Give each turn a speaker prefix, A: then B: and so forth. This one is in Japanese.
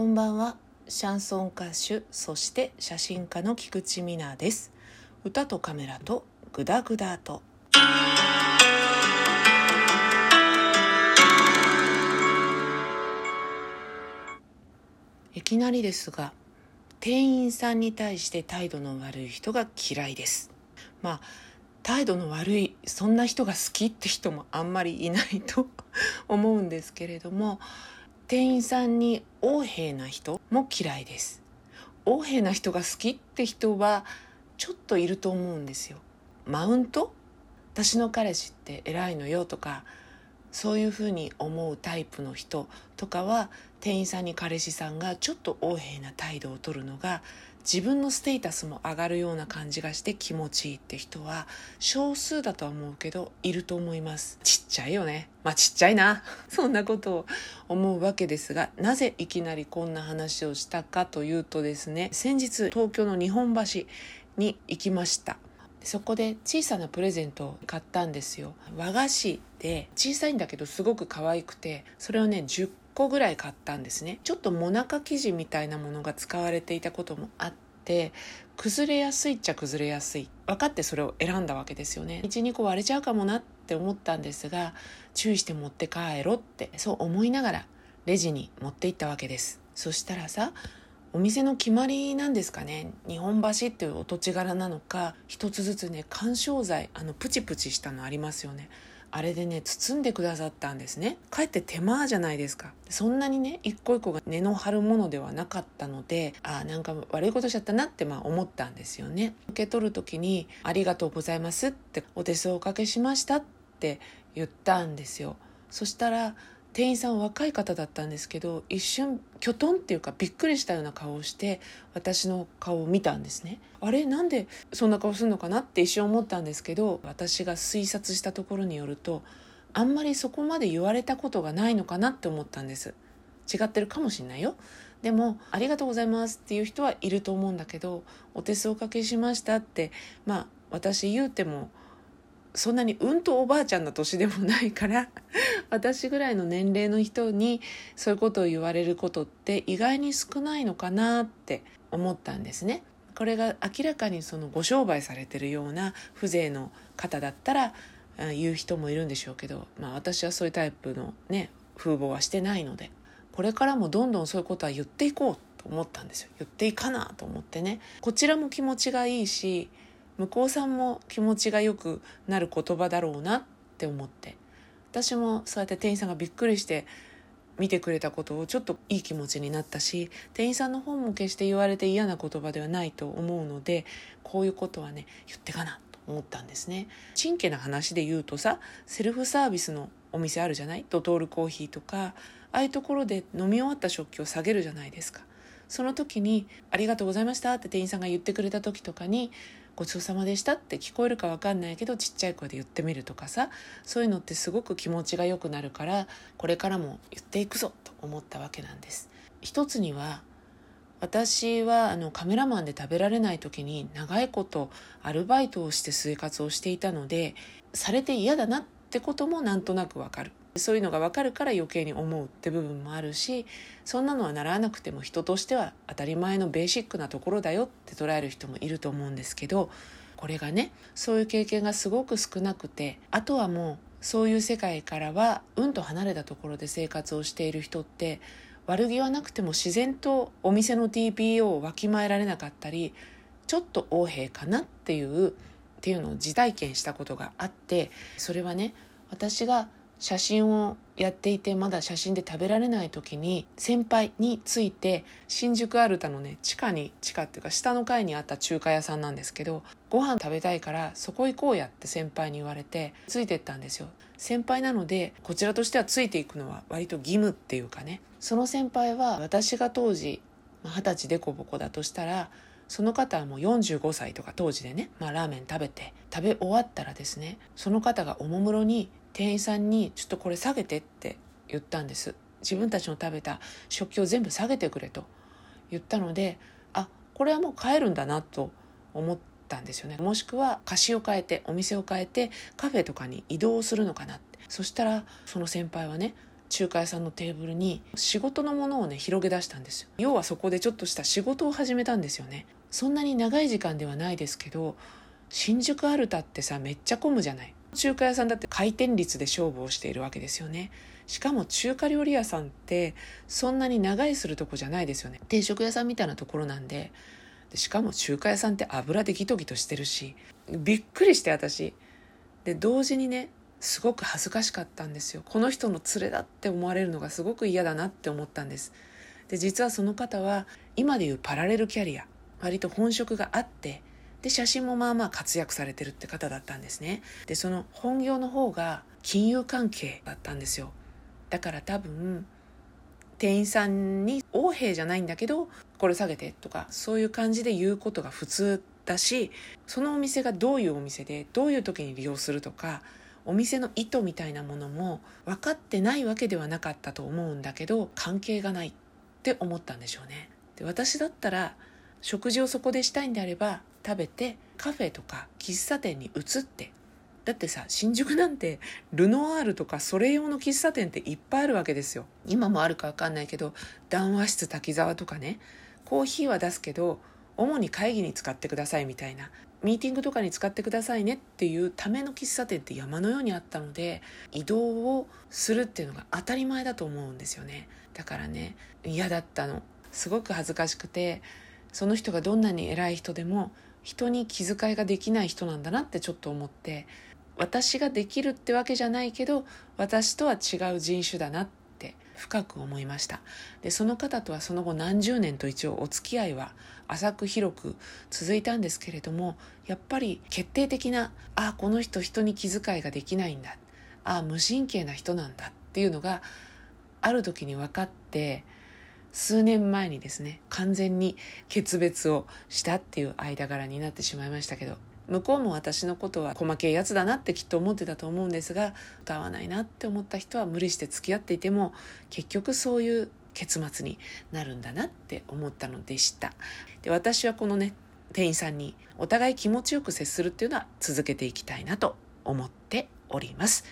A: こんばんは。シャンソン歌手そして写真家の菊池美奈です。歌とカメラとグダグダと。いきなりですが店員さんに対して態度の悪い人が嫌いです。まあ態度の悪いそんな人が好きって人もあんまりいないと思うんですけれども店員さんに横柄な人も嫌いです。横柄な人が好きって人はちょっといると思うんですよ。マウント？私の彼氏って偉いのよとかそういうふうに思うタイプの人とかは店員さんに彼氏さんがちょっと横柄な態度をとるのが自分のステータスも上がるような感じがして気持ちいいって人は少数だとは思うけどいると思います。ちっちゃいよね。まあちっちゃいな。そんなことを思うわけですがなぜいきなりこんな話をしたかというとですね先日東京の日本橋に行きました。そこで小さなプレゼントを買ったんですよ。和菓子で小さいんだけどすごく可愛くてそれをね10個ぐらい買ったんですね。ちょっともなか生地みたいなものが使われていたこともあって崩れやすいっちゃ崩れやすい。分かってそれを選んだわけですよね。12個割れちゃうかもなって思ったんですが注意して持って帰ろってそう思いながらレジに持って行ったわけです。そしたらさお店の決まりなんですかね？日本橋っていうお土地柄なのか一つずつね緩衝材あのプチプチしたのありますよね。あれでね包んでくださったんですね。かえって手間じゃないですか。そんなにね一個一個が根の張るものではなかったのであなんか悪いことしちゃったなってまあ思ったんですよね。受け取る時に「ありがとうございます」って「お手数おかけしました」って言ったんですよ。そしたら店員さん若い方だったんですけど一瞬きょとんっていうかびっくりしたような顔をして私の顔を見たんですね。あれなんでそんな顔するのかなって一瞬思ったんですけど私が推察したところによるとあんまりそこまで言われたことがないのかなって思ったんです。違ってるかもしんないよ。でも「ありがとうございます」っていう人はいると思うんだけど「お手数おかけしました」ってまあ私言うてもそんなにうんとおばあちゃんな年でもないから 私ぐらいの年齢の人にそういうことを言われることって意外に少ないのかなって思ったんですね。これが明らかにそのご商売されてるような風情の方だったら言う人もいるんでしょうけど、まあ、私はそういうタイプのね風貌はしてないのでこれからもどんどんそういうことは言っていこうと思ったんですよ言っていかなと思ってねこちらも気持ちがいいし向こうさんも気持ちが良くなる言葉だろうなって思って私もそうやって店員さんがびっくりして見てくれたことをちょっといい気持ちになったし店員さんの方も決して言われて嫌な言葉ではないと思うのでこういうことはね言ってかなと思ったんですね。ちんけな話で言うとさセルフサービスのお店あるじゃない？ドトールコーヒーとかああいうところで飲み終わった食器を下げるじゃないですか。その時に「ありがとうございました」って店員さんが言ってくれた時とかにごちそうさまでしたって聞こえるか分かんないけどちっちゃい声で言ってみるとかさそういうのってすごく気持ちが良くなるからこれからも言っていくぞと思ったわけなんです。一つには私はあのカメラマンで食べられない時に長いことアルバイトをして生活をしていたのでされて嫌だなってこともなんとなくわかるそういうのが分かるから余計に思うって部分もあるしそんなのは習わなくても人としては当たり前のベーシックなところだよって捉える人もいると思うんですけどこれがねそういう経験がすごく少なくてあとはもうそういう世界からはうんと離れたところで生活をしている人って悪気はなくても自然とお店の TPO をわきまえられなかったりちょっと横柄かなっていうっていうのを自体験したことがあってそれはね私が写真をやっていてまだ写真で食べられない時に先輩について新宿アルタのね地下に地下っていうか下の階にあった中華屋さんなんですけどご飯食べたいからそこ行こうやって先輩に言われてついてったんですよ。先輩なのでこちらとしてはついていくのは割と義務っていうかね。その先輩は私が当時二十歳でこぼこだとしたらその方はもう45歳とか当時でね、まあ、ラーメン食べて食べ終わったらですねその方がおもむろに店員さんにちょっとこれ下げてって言ったんです自分たちの食べた食器を全部下げてくれと言ったのであこれはもう帰るんだなと思ったんですよね。もしくは貸しを変えてお店を変えてカフェとかに移動するのかなって。そしたらその先輩はね中華屋さんのテーブルに仕事のものをね広げ出したんですよ。要はそこでちょっとした仕事を始めたんですよね。そんなに長い時間ではないですけど新宿アルタってさめっちゃ混むじゃない。中華屋さんだって回転率で勝負をしているわけですよね。しかも中華料理屋さんってそんなに長いするとこじゃないですよね。定食屋さんみたいなところなんで。でしかも中華屋さんって油でギトギトしてるしびっくりして私。で同時にねすごく恥ずかしかったんですよ。この人の連れだって思われるのがすごく嫌だなって思ったんです。で実はその方は今でいうパラレルキャリア割と本職があってで写真もまあまあ活躍されてるって方だったんですね。でその本業の方が金融関係だったんですよ。だから多分店員さんに横兵じゃないんだけどこれ下げてとかそういう感じで言うことが普通だしそのお店がどういうお店でどういう時に利用するとかお店の意図みたいなものも分かってないわけではなかったと思うんだけど関係がないって思ったんでしょうね。で私だったら食事をそこでしたいんであれば食べてカフェとか喫茶店に移ってだってさ新宿なんてルノワールとかそれ用の喫茶店っていっぱいあるわけですよ。今もあるか分かんないけど談話室滝沢とかねコーヒーは出すけど主に会議に使ってくださいみたいなミーティングとかに使ってくださいねっていうための喫茶店って山のようにあったので移動をするっていうのが当たり前だと思うんですよね。だからね嫌だったの。すごく恥ずかしくてその人がどんなに偉い人でも人に気遣いができない人なんだなってちょっと思って私ができるってわけじゃないけど私とは違う人種だなって深く思いました。でその方とはその後何十年と一応お付き合いは浅く広く続いたんですけれどもやっぱり決定的なああこの人人に気遣いができないんだああ無神経な人なんだっていうのがある時に分かって数年前にですね完全に決別をしたっていう間柄になってしまいましたけど向こうも私のことは細けいやつだなってきっと思ってたと思うんですが合わないなって思った人は無理して付き合っていても結局そういう結末になるんだなって思ったのでした。で私はこのね店員さんにお互い気持ちよく接するっていうのは続けていきたいなと思っております。